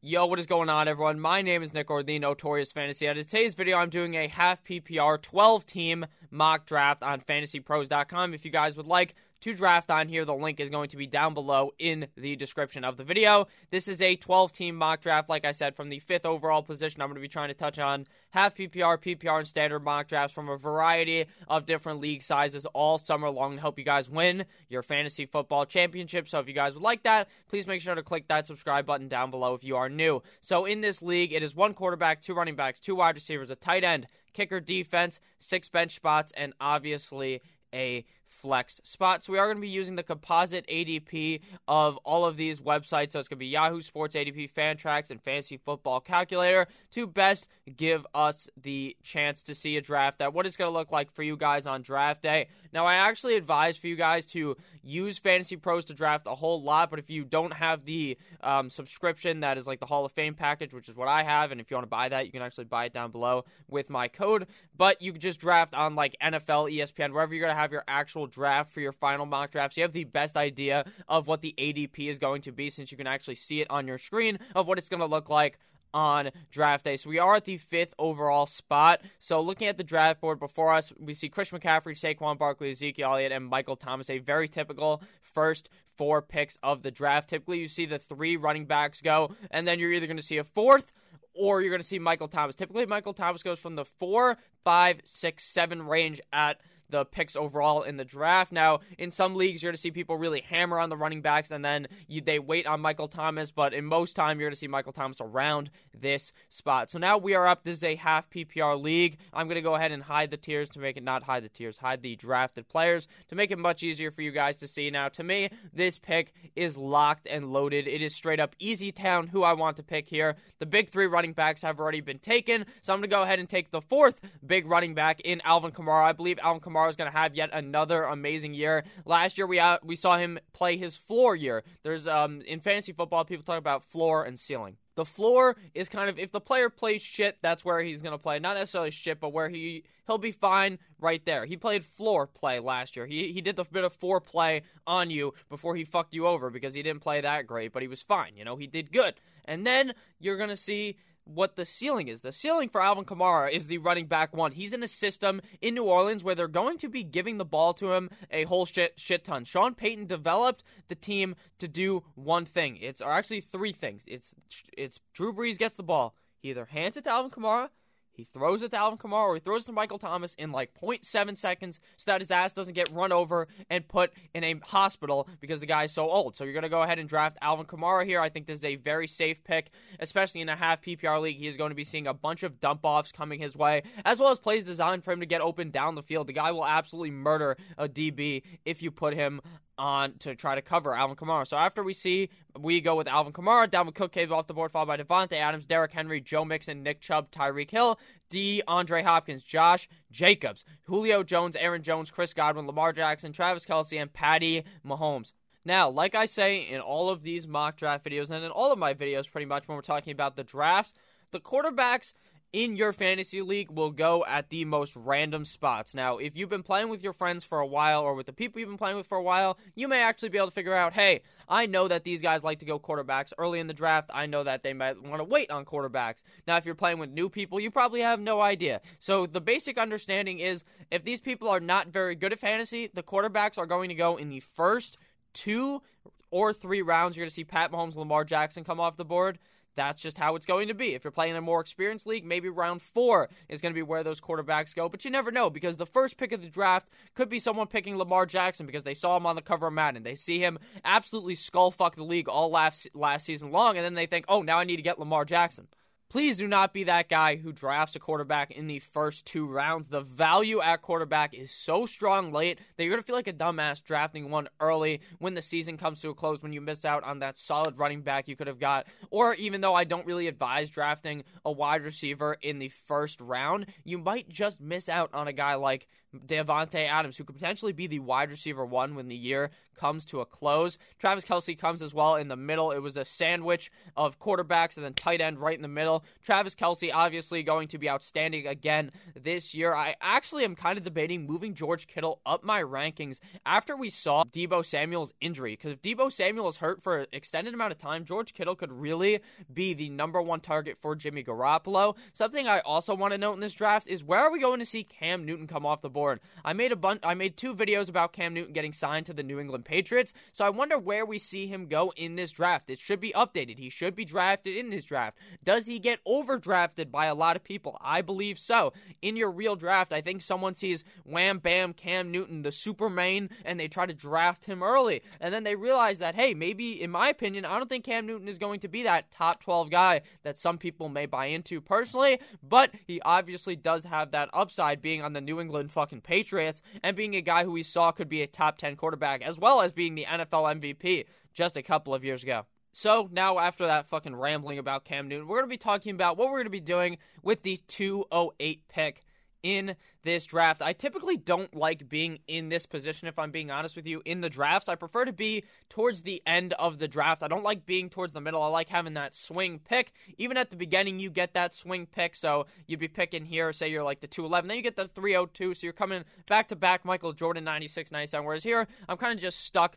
Yo, what is going on, everyone? My name is Nick or the Notorious Fantasy. And in today's video, I'm doing a half PPR 12 team mock draft on fantasypros.com. If you guys would like to draft on here. The link is going to be down below in the description of the video. This is a 12 team mock draft, like I said, from the fifth overall position. I'm going to be trying to touch on half PPR, PPR, and standard mock drafts from a variety of different league sizes all summer long to help you guys win your fantasy football championship. So if you guys would like that, please make sure to click that subscribe button down below if you are new. So in this league, it is one quarterback, two running backs, two wide receivers, a tight end, kicker defense, six bench spots, and obviously a flex spot. So we are going to be using the composite ADP of all of these websites. So it's going to be Yahoo Sports ADP, Fantrax, and Fantasy Football Calculator to best give us the chance to see a draft that what it's going to look like for you guys on draft day. Now, I actually advise for you guys to use Fantasy Pros to draft a whole lot, but if you don't have the um, subscription that is like the Hall of Fame package, which is what I have, and if you want to buy that, you can actually buy it down below with my code. But you can just draft on like NFL, ESPN, wherever you're going to have your actual draft for your final mock drafts. You have the best idea of what the ADP is going to be since you can actually see it on your screen of what it's going to look like on draft day. So we are at the fifth overall spot. So looking at the draft board before us, we see Chris McCaffrey, Saquon Barkley, Ezekiel Elliott, and Michael Thomas. A very typical first four picks of the draft. Typically, you see the three running backs go, and then you're either going to see a fourth or you're going to see Michael Thomas. Typically, Michael Thomas goes from the four, five, six, seven range at the picks overall in the draft. Now, in some leagues, you're going to see people really hammer on the running backs and then you, they wait on Michael Thomas, but in most time, you're going to see Michael Thomas around this spot. So now we are up. This is a half PPR league. I'm going to go ahead and hide the tiers to make it not hide the tiers, hide the drafted players to make it much easier for you guys to see. Now, to me, this pick is locked and loaded. It is straight up easy town who I want to pick here. The big three running backs have already been taken, so I'm going to go ahead and take the fourth big running back in Alvin Kamara. I believe Alvin Kamara Kamara is going to have yet another amazing year. Last year we out, we saw him play his floor year. There's um in fantasy football people talk about floor and ceiling. The floor is kind of if the player plays shit, that's where he's going to play. Not necessarily shit, but where he he'll be fine right there. He played floor play last year. He he did the bit of foreplay on you before he fucked you over because he didn't play that great, but he was fine. You know, he did good. And then you're going to see what the ceiling is. The ceiling for Alvin Kamara is the running back one. He's in a system in New Orleans where they're going to be giving the ball to him a whole shit shit ton. Sean Payton developed the team to do one thing. It's or actually three things. It's it's Drew Brees gets the ball. He either hands it to Alvin Kamara, he throws it to Alvin Kamara he throws it to Michael Thomas in like 0.7 seconds so that his ass doesn't get run over and put in a hospital because the guy is so old. So you're going to go ahead and draft Alvin Kamara here. I think this is a very safe pick, especially in a half PPR league. He is going to be seeing a bunch of dump offs coming his way, as well as plays designed for him to get open down the field. The guy will absolutely murder a DB if you put him on to try to cover Alvin Kamara. So after we see, we go with Alvin Kamara, Dalvin Cook came off the board, followed by Davante Adams, Derrick Henry, Joe Mixon, Nick Chubb, Tyreek Hill, DeAndre Hopkins, Josh Jacobs, Julio Jones, Aaron Jones, Chris Godwin, Lamar Jackson, Travis Kelce, and Patty Mahomes. Now, like I say in all of these mock draft videos and in all of my videos, pretty much when we're talking about the draft, the quarterbacks in your fantasy league will go at the most random spots. Now, if you've been playing with your friends for a while or with the people you've been playing with for a while, you may actually be able to figure out, hey, I know that these guys like to go quarterbacks early in the draft. I know that they might want to wait on quarterbacks. Now, if you're playing with new people, you probably have no idea. So, the basic understanding is if these people are not very good at fantasy, the quarterbacks are going to go in the first two or three rounds. You're going to see Pat Mahomes, Lamar Jackson come off the board that's just how it's going to be. If you're playing a more experienced league, maybe round four is going to be where those quarterbacks go. But you never know because the first pick of the draft could be someone picking Lamar Jackson because they saw him on the cover of Madden. They see him absolutely skull fuck the league all last last season long, and then they think, oh, now I need to get Lamar Jackson. Please do not be that guy who drafts a quarterback in the first two rounds. The value at quarterback is so strong late that you're going to feel like a dumbass drafting one early when the season comes to a close, when you miss out on that solid running back you could have got. Or even though I don't really advise drafting a wide receiver in the first round, you might just miss out on a guy like Davante Adams, who could potentially be the wide receiver one when the year comes to a close. Travis Kelce comes as well in the middle. It was a sandwich of quarterbacks and then tight end right in the middle. Travis Kelce obviously going to be outstanding again this year. I actually am kind of debating moving George Kittle up my rankings after we saw Deebo Samuel's injury. Because if Deebo Samuel is hurt for an extended amount of time, George Kittle could really be the number one target for Jimmy Garoppolo. Something I also want to note in this draft is where are we going to see Cam Newton come off the board? I made a bunch. I made two videos about Cam Newton getting signed to the New England Patriots. So I wonder where we see him go in this draft. It should be updated. He should be drafted in this draft. Does he get overdrafted by a lot of people? I believe so. In your real draft, I think someone sees wham bam Cam Newton, the Superman, and they try to draft him early. And then they realize that, hey, maybe, in my opinion, I don't think Cam Newton is going to be that top 12 guy that some people may buy into personally, but he obviously does have that upside being on the New England fucking Patriots and being a guy who we saw could be a top 10 quarterback as well as being the NFL MVP just a couple of years ago. So now, after that fucking rambling about Cam Newton, we're going to be talking about what we're going to be doing with the 208 pick in this draft. I typically don't like being in this position, if I'm being honest with you, in the drafts. I prefer to be towards the end of the draft. I don't like being towards the middle. I like having that swing pick. Even at the beginning, you get that swing pick. So you'd be picking here, say you're like the 211, then you get the 302. So you're coming back to back Michael Jordan 96, 97. Whereas here, I'm kind of just stuck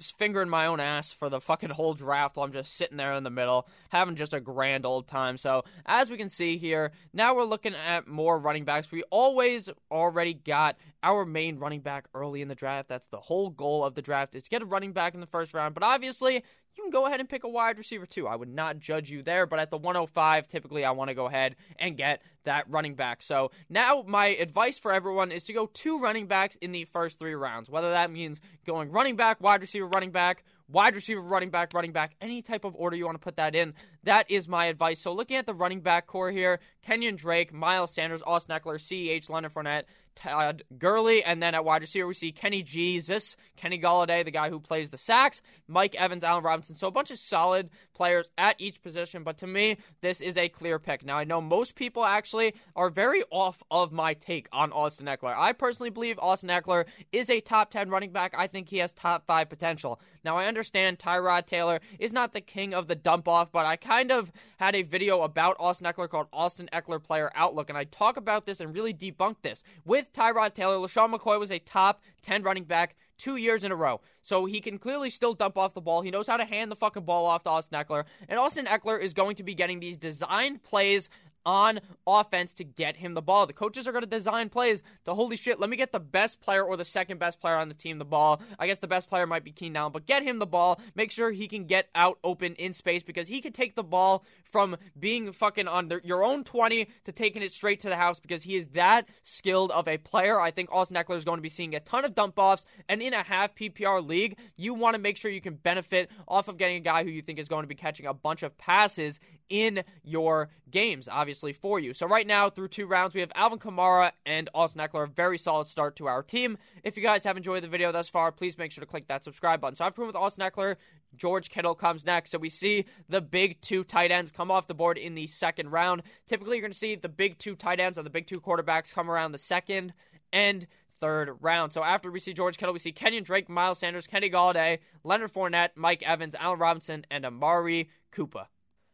fingering my own ass for the fucking whole draft while I'm just sitting there in the middle, having just a grand old time. So, as we can see here, now we're looking at more running backs. We always already got our main running back early in the draft. That's the whole goal of the draft is to get a running back in the first round. But obviously, you can go ahead and pick a wide receiver too. I would not judge you there, but at the 105, typically I want to go ahead and get that running back. So now my advice for everyone is to go two running backs in the first three rounds, whether that means going running back, wide receiver, running back, wide receiver, running back, running back, any type of order you want to put that in. That is my advice. So looking at the running back core here, Kenyon Drake, Miles Sanders, Austin Ekeler, CEH, Leonard Fournette, Todd Gurley, and then at wide receiver we see Kenny Jesus, Kenny Golladay, the guy who plays the sacks, Mike Evans, Allen Robinson. So a bunch of solid players at each position, but to me, this is a clear pick. Now I know most people actually are very off of my take on Austin Ekeler. I personally believe Austin Ekeler is a top 10 running back. I think he has top 5 potential. Now I understand Tyrod Taylor is not the king of the dump off, but I kind of had a video about Austin Ekeler called Austin Ekeler Player Outlook, and I talk about this and really debunk this with Tyrod Taylor, LeSean McCoy was a top 10 running back two years in a row. So he can clearly still dump off the ball. He knows how to hand the fucking ball off to Austin Ekeler. And Austin Ekeler is going to be getting these designed plays on offense to get him the ball. The coaches are going to design plays to holy shit, let me get the best player or the second best player on the team the ball. I guess the best player might be Keenan Allen, but get him the ball. Make sure he can get out open in space because he can take the ball from being fucking on the, your own 20 to taking it straight to the house because he is that skilled of a player. I think Austin Ekeler is going to be seeing a ton of dump offs, and in a half PPR league, you want to make sure you can benefit off of getting a guy who you think is going to be catching a bunch of passes in your games, obviously, for you. So, right now, through two rounds, we have Alvin Kamara and Austin Ekeler. A very solid start to our team. If you guys have enjoyed the video thus far, please make sure to click that subscribe button. So, I've proven with Austin Ekeler, George Kittle comes next. So, we see the big two tight ends come off the board in the second round. Typically, you're going to see the big two tight ends and the big two quarterbacks come around the second and third round. So after we see George Kittle, we see Kenyon Drake, Miles Sanders, Kenny Golladay, Leonard Fournette, Mike Evans, Allen Robinson, and Amari Cooper.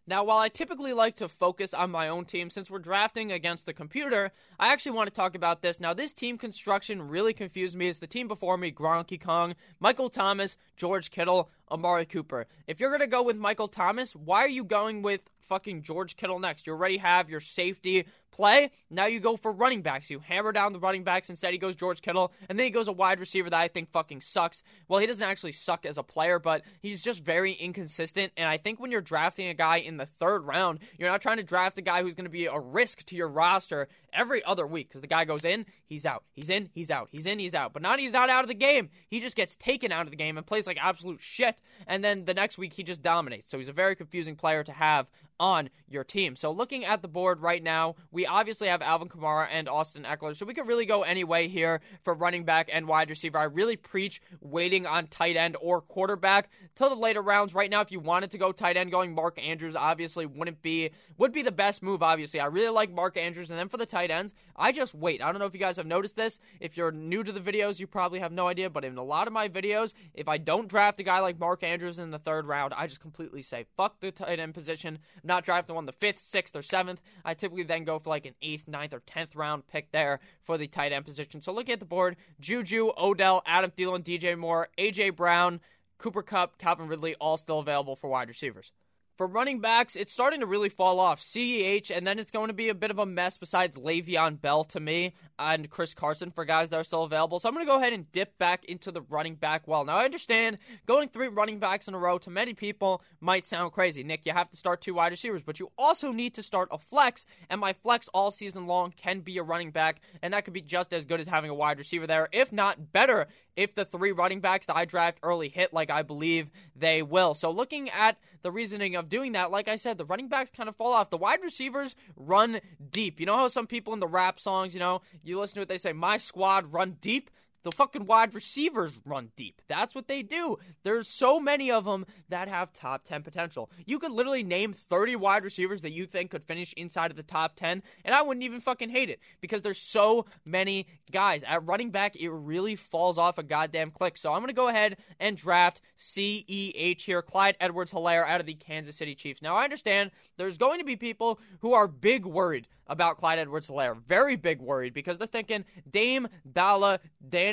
Now, while I typically like to focus on my own team, since we're drafting against the computer, I actually want to talk about this. Now, this team construction really confused me. It's the team before me Gronky Kong, Michael Thomas, George Kittle, Amari Cooper. If you're going to go with Michael Thomas, why are you going with fucking George Kittle next? You already have your safety play. Now you go for running backs. You hammer down the running backs. Instead, he goes George Kittle, and then he goes a wide receiver that I think fucking sucks. Well, he doesn't actually suck as a player, but he's just very inconsistent. And I think when you're drafting a guy in the third round, you're not trying to draft a guy who's going to be a risk to your roster every other week because the guy goes in, he's out. He's in, he's out. He's in, he's out. But not he's not out of the game. He just gets taken out of the game and plays like absolute shit. And then the next week he just dominates. So he's a very confusing player to have on your team. So looking at the board right now, we obviously have Alvin Kamara and Austin Ekeler. So we could really go any way here for running back and wide receiver. I really preach waiting on tight end or quarterback till the later rounds. Right now, if you wanted to go tight end, going Mark Andrews obviously wouldn't be would be the best move. Obviously, I really like Mark Andrews, and then for the tight ends, I just wait. I don't know if you guys have noticed this. If you're new to the videos, you probably have no idea. But in a lot of my videos, if I don't draft a guy like Mark Andrews in the third round, I just completely say fuck the tight end position. I'm not one the fifth, sixth, or seventh. I typically then go for like an eighth, ninth, or tenth round pick there for the tight end position. So looking at the board, Juju, Odell, Adam Thielen, DJ Moore, AJ Brown. Cooper Kupp, Calvin Ridley, all still available for wide receivers. For running backs, it's starting to really fall off. CEH, and then it's going to be a bit of a mess besides Le'Veon Bell to me and Chris Carson for guys that are still available. So I'm going to go ahead and dip back into the running back well. Now, I understand going three running backs in a row to many people might sound crazy. Nick, you have to start two wide receivers, but you also need to start a flex, and my flex all season long can be a running back, and that could be just as good as having a wide receiver there, if not better, if the three running backs that I draft early hit like I believe they will. So looking at the reasoning of doing that, like I said, the running backs kind of fall off. The wide receivers run deep. You know how some people in the rap songs, you know, you listen to it, they say, My squad run deep. The fucking wide receivers run deep. That's what they do. There's so many of them that have top 10 potential. You could literally name 30 wide receivers that you think could finish inside of the top 10, and I wouldn't even fucking hate it because there's so many guys. At running back, it really falls off a goddamn click. So I'm going to go ahead and draft CEH here, Clyde Edwards Helaire out of the Kansas City Chiefs. Now, I understand there's going to be people who are big worried about Clyde Edwards Helaire. Very big worried because they're thinking Dame, Dalla,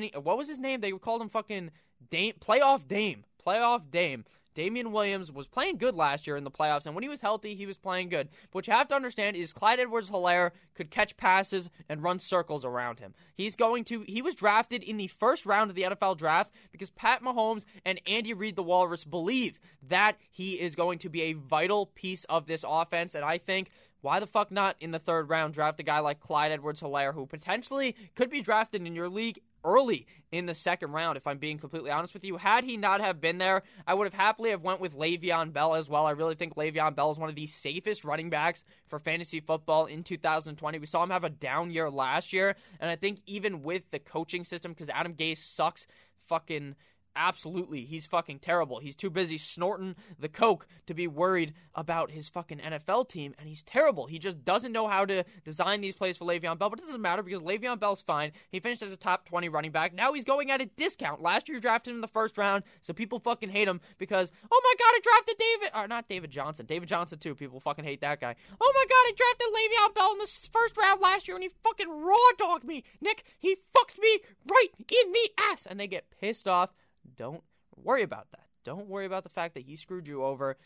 What was his name? They called him fucking Dame, playoff Dame. Playoff Dame. Damien Williams was playing good last year in the playoffs, and when he was healthy, he was playing good. But what you have to understand is Clyde Edwards Helaire could catch passes and run circles around him. He's going to, he was drafted in the first round of the NFL draft because Pat Mahomes and Andy Reid, the Walrus, believe that he is going to be a vital piece of this offense, and I think why the fuck not in the third round draft a guy like Clyde Edwards Helaire, who potentially could be drafted in your league early in the second round, if I'm being completely honest with you. Had he not have been there, I would have happily have went with Le'Veon Bell as well. I really think Le'Veon Bell is one of the safest running backs for fantasy football in 2020. We saw him have a down year last year, and I think even with the coaching system, because Adam Gase sucks fucking Absolutely, he's fucking terrible. He's too busy snorting the coke to be worried about his fucking NFL team, and he's terrible. He just doesn't know how to design these plays for Le'Veon Bell, but it doesn't matter because Le'Veon Bell's fine. He finished as a top 20 running back. Now he's going at a discount. Last year, drafted him in the first round, so people fucking hate him because, oh my god, I drafted David, or not David Johnson, David Johnson too. People fucking hate that guy. Oh my god, I drafted Le'Veon Bell in the first round last year, and he fucking raw dogged me. Nick, he fucked me right in the ass, and they get pissed off don't worry about that. Don't worry about the fact that he screwed you over.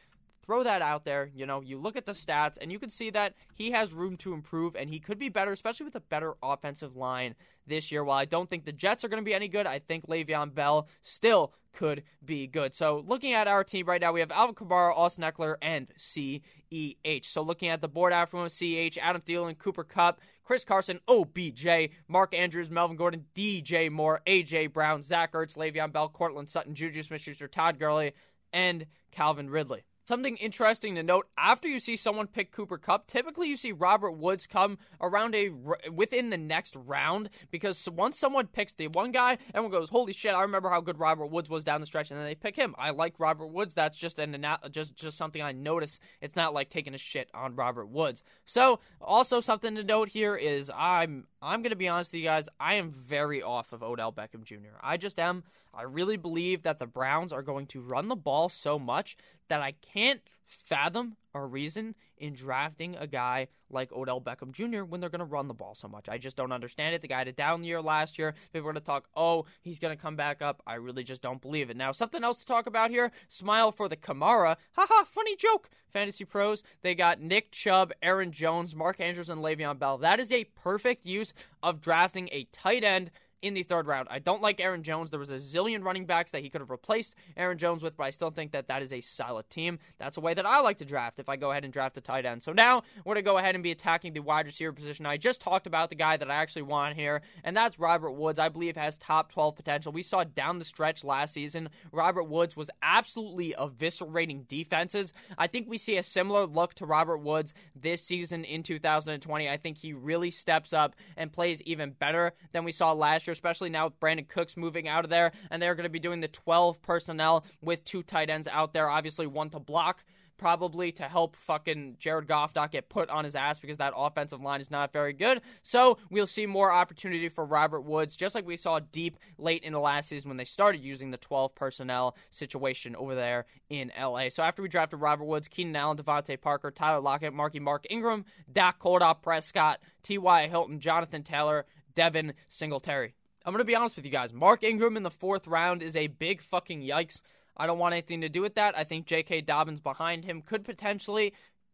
Throw that out there. You know, you look at the stats and you can see that he has room to improve and he could be better, especially with a better offensive line this year. While I don't think the Jets are going to be any good, I think Le'Veon Bell still could be good. So looking at our team right now, we have Alvin Kamara, Austin Ekeler, and CEH. So looking at the board after him, CEH, Adam Thielen, Cooper Kupp, Chris Carson, OBJ, Mark Andrews, Melvin Gordon, DJ Moore, AJ Brown, Zach Ertz, Le'Veon Bell, Courtland Sutton, Juju Smith-Schuster, Todd Gurley, and Calvin Ridley. Something interesting to note: after you see someone pick Cooper Kupp, typically you see Robert Woods come around a within the next round because once someone picks the one guy, everyone goes, "Holy shit!" I remember how good Robert Woods was down the stretch, and then they pick him. I like Robert Woods. That's just an just just something I notice. It's not like taking a shit on Robert Woods. So also something to note here is I'm I'm gonna be honest with you guys. I am very off of Odell Beckham Jr. I just am. I really believe that the Browns are going to run the ball so much that I can't fathom a reason in drafting a guy like Odell Beckham Jr. when they're going to run the ball so much. I just don't understand it. The guy had a down year last year. People are going to talk, oh, he's going to come back up. I really just don't believe it. Now, something else to talk about here. Smile for the Kamara. Haha, funny joke. Fantasy pros. They got Nick Chubb, Aaron Jones, Mark Andrews, and Le'Veon Bell. That is a perfect use of drafting a tight end in the third round. I don't like Aaron Jones. There was a zillion running backs that he could have replaced Aaron Jones with, but I still think that that is a solid team. That's a way that I like to draft if I go ahead and draft a tight end. So now we're going to go ahead and be attacking the wide receiver position. I just talked about the guy that I actually want here, and that's Robert Woods. I believe has top 12 potential. We saw down the stretch last season, Robert Woods was absolutely eviscerating defenses. I think we see a similar look to Robert Woods this season in 2020. I think he really steps up and plays even better than we saw last year, especially now with Brandin Cooks moving out of there, and they're going to be doing the 12 personnel with two tight ends out there, obviously one to block probably to help fucking Jared Goff not get put on his ass because that offensive line is not very good. So we'll see more opportunity for Robert Woods, just like we saw deep late in the last season when they started using the 12 personnel situation over there in LA. So after we drafted Robert Woods, Keenan Allen, DeVante Parker, Tyler Lockett, Marky Mark Ingram, Dak Cordop, Prescott, T.Y. Hilton, Jonathan Taylor, Devin Singletary. I'm going to be honest with you guys. Mark Ingram in the fourth round is a big fucking yikes. I don't want anything to do with that. I think J.K. Dobbins behind him could potentially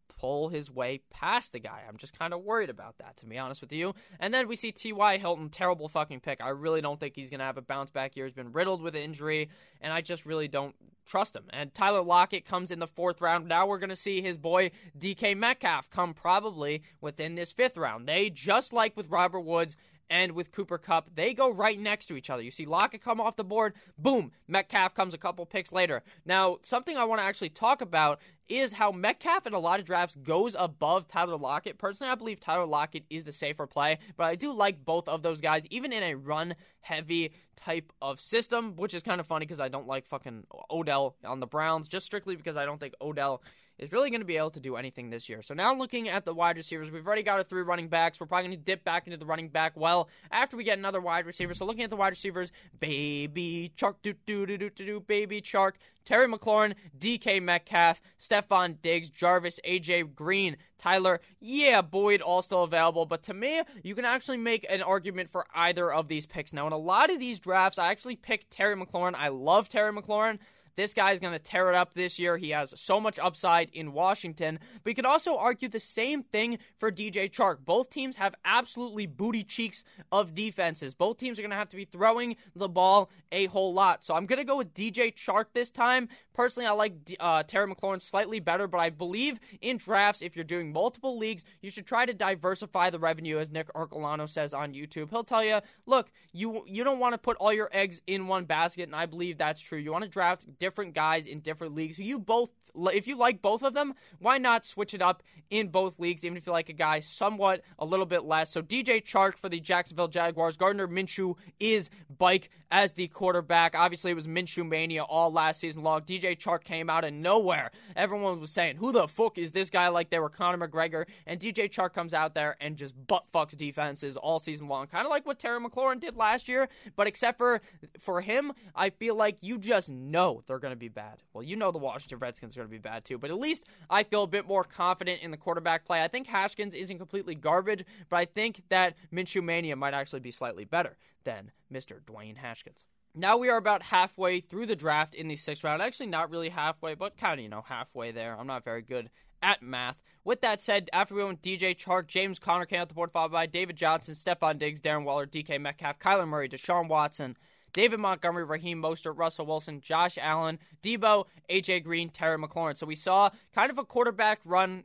pull his way past the guy. I'm just kind of worried about that, to be honest with you. And then we see T.Y. Hilton, terrible fucking pick. I really don't think he's going to have a bounce back year. He's been riddled with injury, and I just really don't trust him. And Tyler Lockett comes in the fourth round. Now we're going to see his boy DK Metcalf come probably within this fifth round. They, just like with Robert Woods, and with Cooper Kupp. they go right next to each other. You see Lockett come off the board, boom, Metcalf comes a couple picks later. Now, something I want to actually talk about is how Metcalf in a lot of drafts goes above Tyler Lockett. Personally, I believe Tyler Lockett is the safer play, but I do like both of those guys, even in a run heavy type of system, which is kind of funny because I don't like fucking Odell on the Browns, just strictly because I don't think Odell is really going to be able to do anything this year. So now looking at the wide receivers, we've already got our three running backs. We're probably going to dip back into the running back well after we get another wide receiver. So looking at the wide receivers, baby Chark, do do do do do do, baby Chark, Terry McLaurin, DK Metcalf, Stefon Diggs, Jarvis, AJ Green, Tyler, yeah, Boyd all still available. But to me, you can actually make an argument for either of these picks. Now, in a lot of these drafts, I actually picked Terry McLaurin. I love Terry McLaurin. This guy's going to tear it up this year. He has so much upside in Washington. But you could also argue the same thing for DJ Chark. Both teams have absolutely booty cheeks of defenses. Both teams are going to have to be throwing the ball a whole lot. So I'm going to go with DJ Chark this time. Personally, I like uh, Terry McLaurin slightly better, but I believe in drafts, if you're doing multiple leagues, you should try to diversify the revenue, as Nick Arcolano says on YouTube. He'll tell you, look, you you don't want to put all your eggs in one basket, and I believe that's true. You want to draft different guys in different leagues who you both if you like both of them, why not switch it up in both leagues, even if you like a guy somewhat a little bit less? So DJ Chark for the Jacksonville Jaguars. Gardner Minshew is bike as the quarterback. Obviously, it was Minshew mania all last season long. DJ Chark came out of nowhere. Everyone was saying, "Who the fuck is this guy?" Like they were Conor McGregor, and DJ Chark comes out there and just butt fucks defenses all season long, kind of like what Terry McLaurin did last year. But except for for him, I feel like you just know they're going to be bad. Well, you know the Washington Redskins are going to be bad too, but at least I feel a bit more confident in the quarterback play. I think Haskins isn't completely garbage, but I think that Minshew Mania might actually be slightly better than Mr. Dwayne Haskins. Now we are about halfway through the draft in the sixth round. Actually, not really halfway, but kind of, you know, halfway there. I'm not very good at math. With that said, after we went DJ Chark, James Conner came out the board, followed by David Johnson, Stefon Diggs, Darren Waller, DK Metcalf, Kyler Murray, Deshaun Watson, David Montgomery, Raheem Mostert, Russell Wilson, Josh Allen, Deebo, AJ Green, Terry McLaurin. So we saw kind of a quarterback run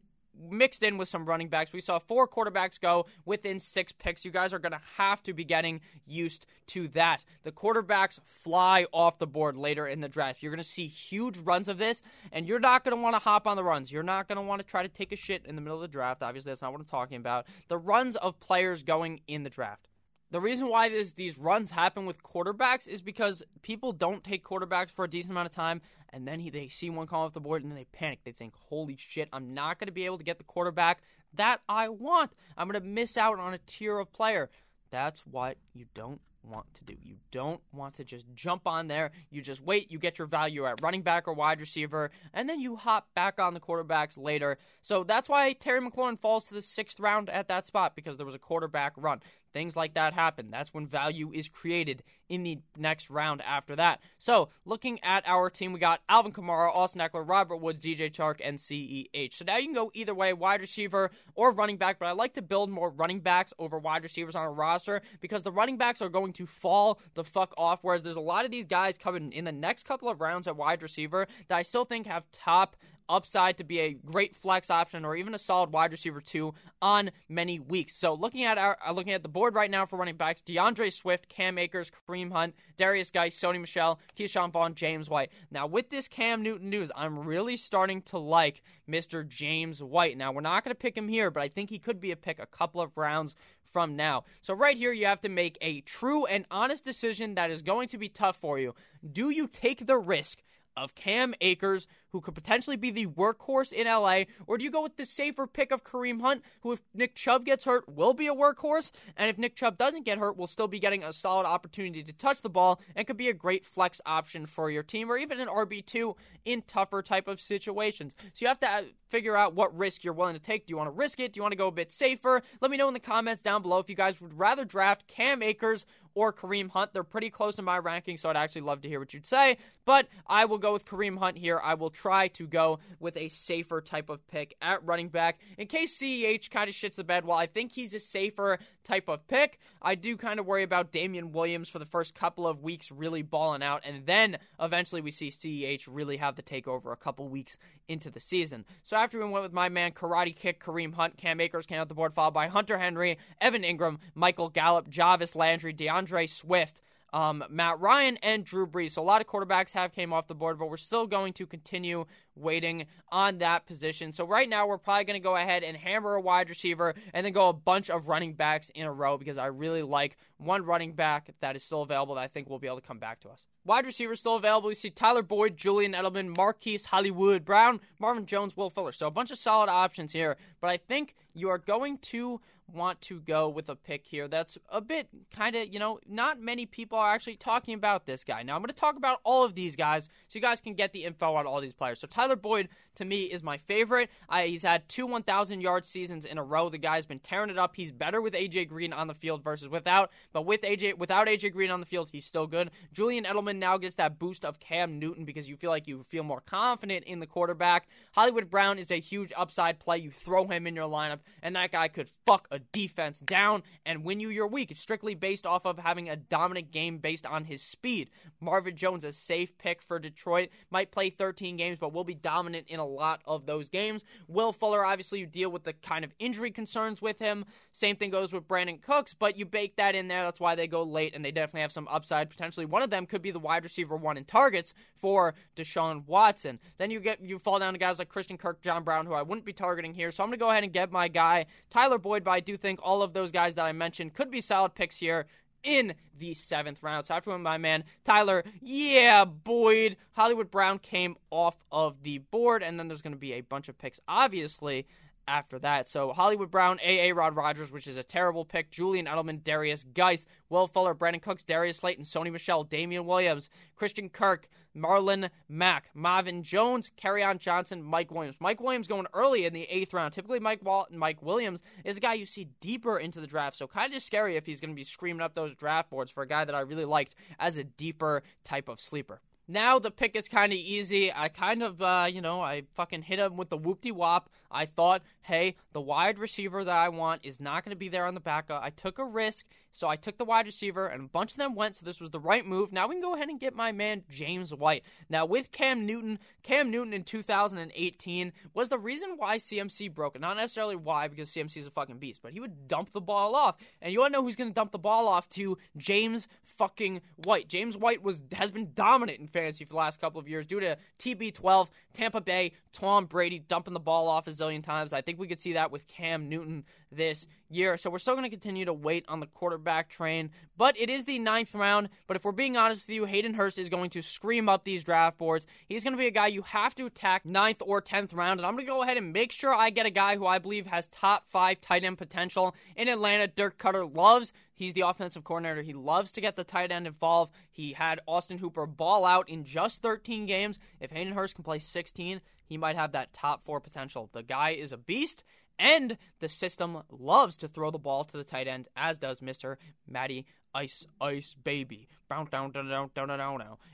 mixed in with some running backs. We saw four quarterbacks go within six picks. You guys are going to have to be getting used to that. The quarterbacks fly off the board later in the draft. You're going to see huge runs of this, and you're not going to want to hop on the runs. You're not going to want to try to take a shit in the middle of the draft. Obviously, that's not what I'm talking about. The runs of players going in the draft the reason why this, these runs happen with quarterbacks is because people don't take quarterbacks for a decent amount of time, and then he, they see one come off the board and then they panic. They think, "Holy shit, I'm not going to be able to get the quarterback that I want. I'm going to miss out on a tier of player." That's what you don't want to do. You don't want to just jump on there. You just wait, you get your value at running back or wide receiver, and then you hop back on the quarterbacks later. So that's why Terry McLaurin falls to the sixth round at that spot because there was a quarterback run. Things like that happen. That's when value is created in the next round after that. So, looking at our team, we got Alvin Kamara, Austin Ekeler, Robert Woods, DJ Chark, and CEH. So now you can go either way, wide receiver or running back, but I like to build more running backs over wide receivers on a roster because the running backs are going to fall the fuck off, whereas there's a lot of these guys coming in the next couple of rounds at wide receiver that I still think have top upside to be a great flex option or even a solid wide receiver two on many weeks. So looking at our uh, looking at the board right now for running backs, DeAndre Swift, Cam Akers, Kareem Hunt, Derrius Guice, Sony Michel, Ke'Shawn Vaughn, James White. Now with this Cam Newton news, I'm really starting to like Mr. James White. Now we're not going to pick him here, but I think he could be a pick a couple of rounds from now. So right here you have to make a true and honest decision that is going to be tough for you. Do you take the risk of Cam Akers, who could potentially be the workhorse in LA, or do you go with the safer pick of Kareem Hunt, who, if Nick Chubb gets hurt, will be a workhorse, and if Nick Chubb doesn't get hurt, will still be getting a solid opportunity to touch the ball and could be a great flex option for your team, or even an RB2 in tougher type of situations. So you have to uh, figure out what risk you're willing to take. Do you want to risk it? Do you want to go a bit safer? Let me know in the comments down below if you guys would rather draft Cam Akers or Kareem Hunt. They're pretty close in my ranking, so I'd actually love to hear what you'd say. But I will go with Kareem Hunt here. I will try to go with a safer type of pick at running back. In case CEH kind of shits the bed, while I think he's a safer type of pick, I do kind of worry about Damien Williams for the first couple of weeks really balling out, and then eventually we see CEH really have the takeover a couple weeks into the season. So after we went with my man Karate Kick, Kareem Hunt, Cam Akers came out the board, followed by Hunter Henry, Evan Engram, Michael Gallup, Jarvis Landry, DeAndre Swift, um, Matt Ryan and Drew Brees. So a lot of quarterbacks have came off the board, but we're still going to continue waiting on that position. So right now we're probably going to go ahead and hammer a wide receiver and then go a bunch of running backs in a row because I really like one running back that is still available that I think will be able to come back to us. Wide receivers still available. You see Tyler Boyd, Julian Edelman, Marquise Hollywood Brown, Marvin Jones, Will Fuller. So a bunch of solid options here, but I think you are going to want to go with a pick here that's a bit kind of, you know, not many people are actually talking about this guy. Now, I'm going to talk about all of these guys so you guys can get the info on all these players. So, Tyler Boyd, to me, is my favorite. He's had two 1,000 yard seasons in a row. The guy's been tearing it up. He's better with AJ Green on the field versus without, but with AJ without AJ Green on the field, he's still good. Julian Edelman now gets that boost of Cam Newton because you feel like you feel more confident in the quarterback. Hollywood Brown is a huge upside play. You throw him in your lineup, and that guy could fuck a defense down and win you your week. It's strictly based off of having a dominant game based on his speed. Marvin Jones, a safe pick for Detroit, might play 13 games, but will be dominant in a lot of those games. Will Fuller, obviously, you deal with the kind of injury concerns with him. Same thing goes with Brandin Cooks, but you bake that in there. That's why they go late, and they definitely have some upside. Potentially, one of them could be the wide receiver one in targets for Deshaun Watson. Then you get you fall down to guys like Christian Kirk, John Brown, who I wouldn't be targeting here. So I'm going to go ahead and get my guy Tyler Boyd, but I do think all of those guys that I mentioned could be solid picks here in the seventh round. So after him, my man Tyler, yeah, Boyd, Hollywood Brown came off of the board, and then there's going to be a bunch of picks, obviously, after that. So Hollywood Brown, A.A. Rod Rodgers, which is a terrible pick, Julian Edelman, Derrius Guice, Will Fuller, Brandin Cooks, Darius Slayton, Sony Michel, Damien Williams, Christian Kirk, Marlon Mack, Marvin Jones, on Johnson, Mike Williams. Mike Williams going early in the eighth round. Typically, Mike Wall- Mike Williams is a guy you see deeper into the draft, so kind of scary if he's going to be screaming up those draft boards for a guy that I really liked as a deeper type of sleeper. Now the pick is kind of easy. I kind of, uh, you know, I fucking hit him with the whoop wop. I thought, hey, the wide receiver that I want is not going to be there on the backup. I took a risk, so I took the wide receiver, and a bunch of them went, so this was the right move. Now we can go ahead and get my man James White. Now with Cam Newton, Cam Newton in 2018 was the reason why CMC broke it. Not necessarily why, because CMC is a fucking beast, but he would dump the ball off. And you want to know who's going to dump the ball off to James fucking White. James White was has been dominant in fantasy for the last couple of years due to TB12, Tampa Bay, Tom Brady dumping the ball off a zillion times. I think we could see that with Cam Newton this year. So we're still going to continue to wait on the quarterback train. But it is the ninth round. But if we're being honest with you, Hayden Hurst is going to scream up these draft boards. He's going to be a guy you have to attack ninth or tenth round. And I'm going to go ahead and make sure I get a guy who I believe has top five tight end potential in Atlanta. Dirk Koetter loves He's the offensive coordinator. He loves to get the tight end involved. He had Austin Hooper ball out in just 13 games. If Hayden Hurst can play 16, he might have that top four potential. The guy is a beast, And the system loves to throw the ball to the tight end, as does Mr. Matty Ice Ice Baby.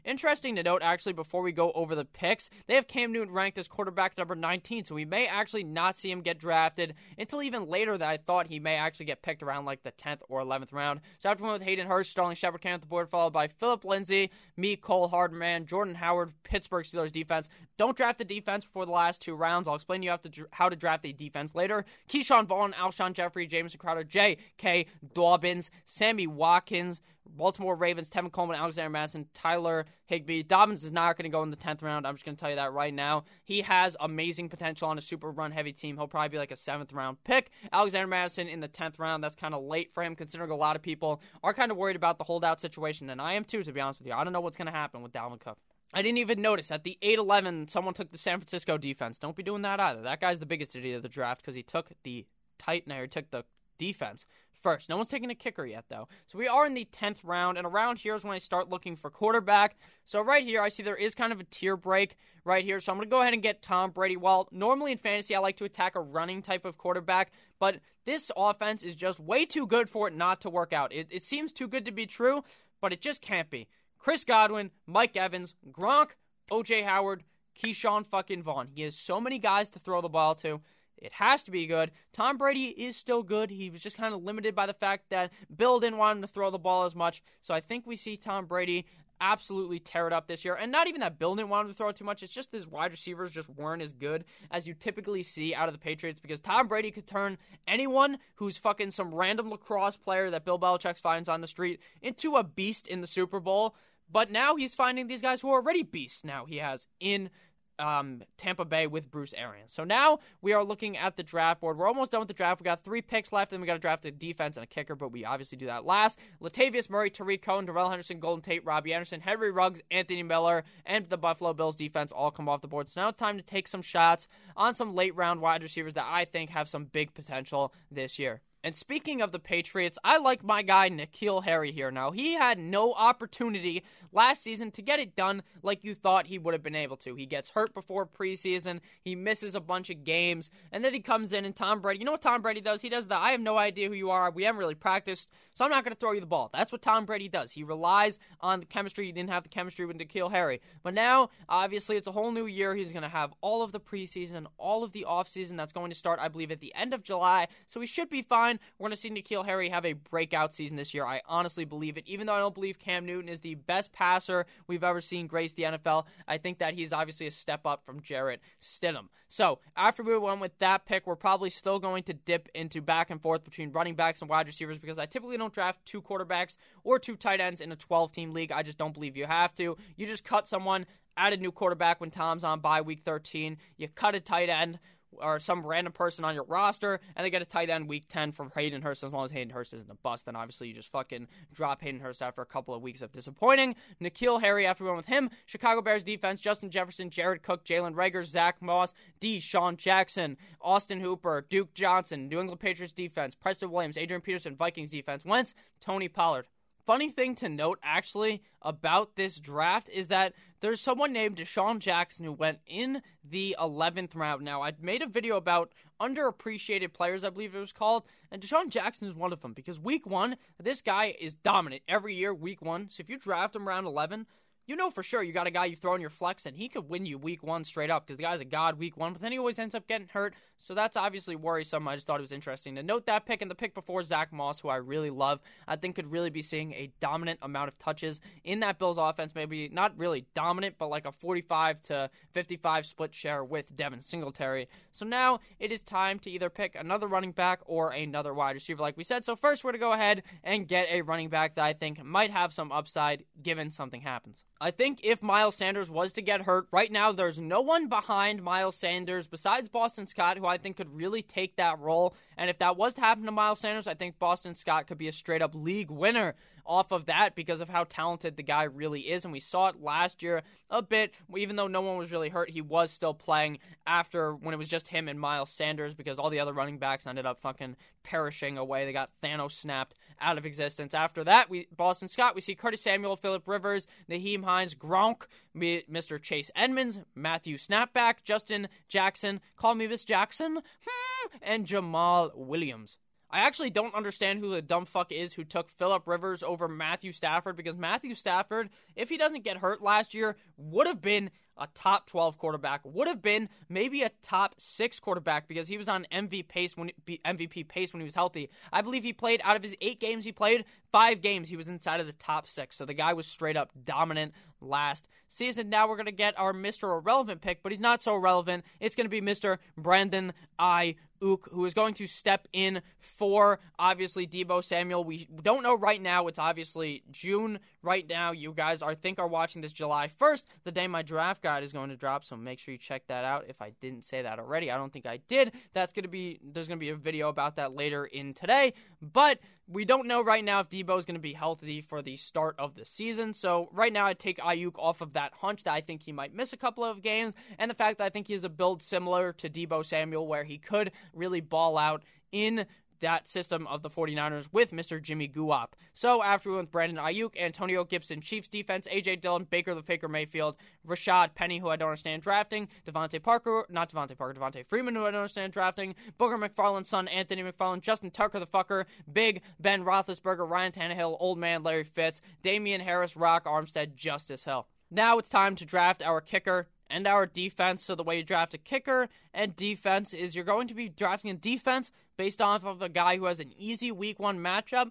Interesting to note, actually, before we go over the picks, they have Cam Newton ranked as quarterback number 19, so we may actually not see him get drafted until even later that I thought he may actually get picked around like the 10th or 11th round. So after one with Hayden Hurst, Sterling Shepard came at the board, followed by Philip Lindsay, Mecole Hardman, Jordan Howard, Pittsburgh Steelers defense. Don't draft the defense before the last two rounds. I'll explain to you how to, draft a defense later. Ke'Shawn Vaughn, Alshon Jeffery, Jameson Crowder, J.K. Dobbins, Sammy Watkins, Baltimore Ravens, Tevin Coleman, Alexander Mattison, Tyler Higbee. Dobbins is not going to go in the 10th round. I'm just going to tell you that right now. He has amazing potential on a super run heavy team. He'll probably be like a 7th round pick. Alexander Mattison in the 10th round. That's kind of late for him, considering a lot of people are kind of worried about the holdout situation. And I am too, to be honest with you. I don't know what's going to happen with Dalvin Cook. I didn't even notice at the 8 11, someone took the San Francisco defense. Don't be doing that either. That guy's the biggest idiot of the draft because he took the Titan, or took the defense first. No one's taking a kicker yet, though. So we are in the 10th round, and around here is when I start looking for quarterback. So right here, I see there is kind of a tier break right here. So I'm going to go ahead and get Tom Brady. Well, normally in fantasy, I like to attack a running type of quarterback, but this offense is just way too good for it not to work out. It, it seems too good to be true, but it just can't be. Chris Godwin, Mike Evans, Gronk, OJ Howard, Ke'Shawn fucking Vaughn. He has so many guys to throw the ball to. It has to be good. Tom Brady is still good. He was just kind of limited by the fact that Bill didn't want him to throw the ball as much. So I think we see Tom Brady absolutely tear it up this year. And not even that Bill didn't want him to throw it too much. It's just his wide receivers just weren't as good as you typically see out of the Patriots because Tom Brady could turn anyone who's fucking some random lacrosse player that Bill Belichick finds on the street into a beast in the Super Bowl. But now he's finding these guys who are already beasts now he has in um, Tampa Bay with Bruce Arians. So now we are looking at the draft board. We're almost done with the draft. We got three picks left, and we got to draft a defense and a kicker, but we obviously do that last. Latavius Murray, Tarik Cohen, Darrell Henderson, Golden Tate, Robbie Anderson, Henry Ruggs, Anthony Miller, and the Buffalo Bills defense all come off the board. So now it's time to take some shots on some late round wide receivers that I think have some big potential this year. And speaking of the Patriots, I like my guy N'Keal Harry here now. He had no opportunity last season to get it done like you thought he would have been able to. He gets hurt before preseason, he misses a bunch of games, and then he comes in and Tom Brady, you know what Tom Brady does? He does the I have no idea who you are. We haven't really practiced, so I'm not going to throw you the ball. That's what Tom Brady does. He relies on the chemistry. He didn't have the chemistry with N'Keal Harry. But now, obviously, it's a whole new year. He's going to have all of the preseason, all of the offseason that's going to start, I believe, at the end of July. So he should be fine. We're going to see N'Keal Harry have a breakout season this year. I honestly believe it. Even though I don't believe Cam Newton is the best passer we've ever seen grace the NFL, I think that he's obviously a step up from Jarrett Stidham. So after we went with that pick, we're probably still going to dip into back and forth between running backs and wide receivers because I typically don't draft two quarterbacks or two tight ends in a 12 team league. I just don't believe you have to. You just cut someone, add a new quarterback when Tom's on by week 13. You cut a tight end or some random person on your roster, and they get a tight end week 10 from Hayden Hurst. As long as Hayden Hurst isn't a bust, then obviously you just fucking drop Hayden Hurst after a couple of weeks of disappointing. N'Keal Harry, after we went with him, Chicago Bears defense, Justin Jefferson, Jared Cook, Jalen Reagor, Zach Moss, DeSean Jackson, Austin Hooper, Duke Johnson, New England Patriots defense, Preston Williams, Adrian Peterson, Vikings defense, Wentz, Tony Pollard. Funny thing to note, actually, about this draft is that there's someone named DeSean Jackson who went in the 11th round. Now, I made a video about underappreciated players, I believe it was called, and DeSean Jackson is one of them because week one, this guy is dominant every year, week one. So if you draft him round 11, you know for sure you got a guy you throw in your flex and he could win you week one straight up because the guy's a god week one, but then he always ends up getting hurt. So that's obviously worrisome. I just thought it was interesting to note that pick and the pick before Zach Moss, who I really love, I think could really be seeing a dominant amount of touches in that Bills offense. Maybe not really dominant, but like a 45 to 55 split share with Devin Singletary. So now it is time to either pick another running back or another wide receiver, like we said. So first, we're to go ahead and get a running back that I think might have some upside given something happens. I think if Miles Sanders was to get hurt, right now there's no one behind Miles Sanders besides Boston Scott who I think could really take that role. And if that was to happen to Miles Sanders, I think Boston Scott could be a straight up league winner off of that because of how talented the guy really is. And we saw it last year a bit, even though no one was really hurt, he was still playing after when it was just him and Miles Sanders because all the other running backs ended up fucking perishing away. They got Thanos snapped out of existence. After that, we Boston Scott, we see Curtis Samuel, Philip Rivers, Nyheim Hines, Gronk, Mr. Chase Edmonds, Matthew Snapback, Justin Jackson, call me Miss Jackson, hmm, and Jamaal Williams. I actually don't understand who the dumb fuck is who took Philip Rivers over Matthew Stafford because Matthew Stafford, if he doesn't get hurt last year, would have been a top 12 quarterback, would have been maybe a top 6 quarterback because he was on MVP pace when MVP pace when he was healthy. I believe he played out of his 8 games he played, 5 games he was inside of the top 6. So the guy was straight up dominant last season. Now we're going to get our Mr. Irrelevant pick, but he's not so relevant. It's going to be Mr. Brandon I. Ook, who is going to step in for obviously Deebo Samuel. We don't know right now. It's obviously June right now. You guys are think are watching this July 1st, the day my draft guide is going to drop. So make sure you check that out. If I didn't say that already, I don't think I did. That's going to be there's going to be a video about that later in today. But we don't know right now if Deebo is going to be healthy for the start of the season. So right now, I take Aiyuk off of that hunch that I think he might miss a couple of games, and the fact that I think he has a build similar to Deebo Samuel, where he could really ball out in that system of the 49ers with Mr. Jimmy Guap. So after we went with Brandon Aiyuk, Antonio Gibson, Chiefs defense, AJ Dillon, Baker the Faker Mayfield, Rashaad Penny, who I don't understand drafting, DeVante Parker, not DeVante Parker, Devonta Freeman, who I don't understand drafting, Booger McFarland's son, Anthony McFarland, Justin Tucker the fucker, Big Ben Roethlisberger, Ryan Tannehill, Old Man Larry Fitz, Damien Harris, Rock Armstead, Justice Hill. Now it's time to draft our kicker and our defense. So the way you draft a kicker and defense is you're going to be drafting a defense based off of a guy who has an easy week one matchup.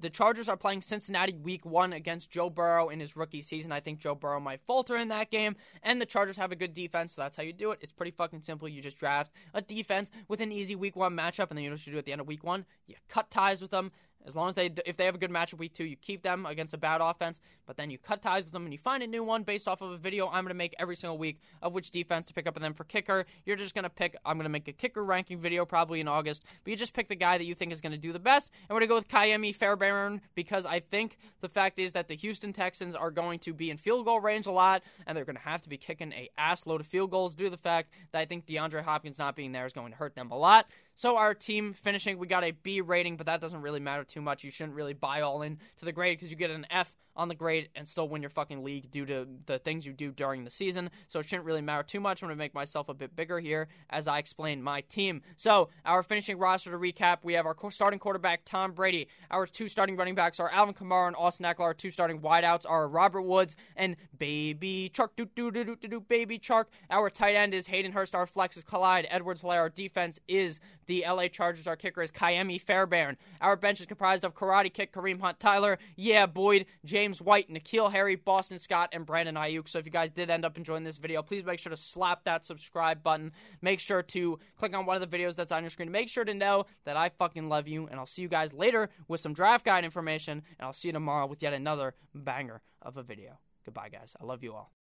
The Chargers are playing Cincinnati week one against Joe Burrow in his rookie season. I think Joe Burrow might falter in that game, and the Chargers have a good defense, so that's how you do it. It's pretty fucking simple. You just draft a defense with an easy week one matchup, and then you know what you do at the end of week one? You cut ties with them, as long as they, if they have a good matchup week two, you keep them against a bad offense, but then you cut ties with them and you find a new one based off of a video I'm going to make every single week of which defense to pick up. And then for kicker, you're just going to pick, I'm going to make a kicker ranking video probably in August, but you just pick the guy that you think is going to do the best. And we're going to go with Ka'imi Fairbairn because I think the fact is that the Houston Texans are going to be in field goal range a lot and they're going to have to be kicking a ass load of field goals due to the fact that I think DeAndre Hopkins not being there is going to hurt them a lot. So our team finishing, we got a B rating, but that doesn't really matter too much. You shouldn't really buy all in to the grade because you get an F on the grade and still win your fucking league due to the things you do during the season. So it shouldn't really matter too much. I'm going to make myself a bit bigger here as I explain my team. So our finishing roster to recap, we have our starting quarterback Tom Brady. Our two starting running backs are Alvin Kamara and Austin Ekeler. Our two starting wideouts are Robert Woods and Baby Chark. Do do do do do Baby Chark. Our tight end is Hayden Hurst. Our flex is Clyde Edwards Helaire. Our defense is the LA Chargers. Our kicker is Ka'imi Fairbairn. Our bench is comprised of Karate Kick, Kareem Hunt, Tyler, Yeah Boyd, James. James White, N'Keal Harry, Boston Scott, and Brandon Aiyuk. So if you guys did end up enjoying this video, please make sure to slap that subscribe button. Make sure to click on one of the videos that's on your screen. Make sure to know that I fucking love you, and I'll see you guys later with some draft guide information, and I'll see you tomorrow with yet another banger of a video. Goodbye, guys. I love you all.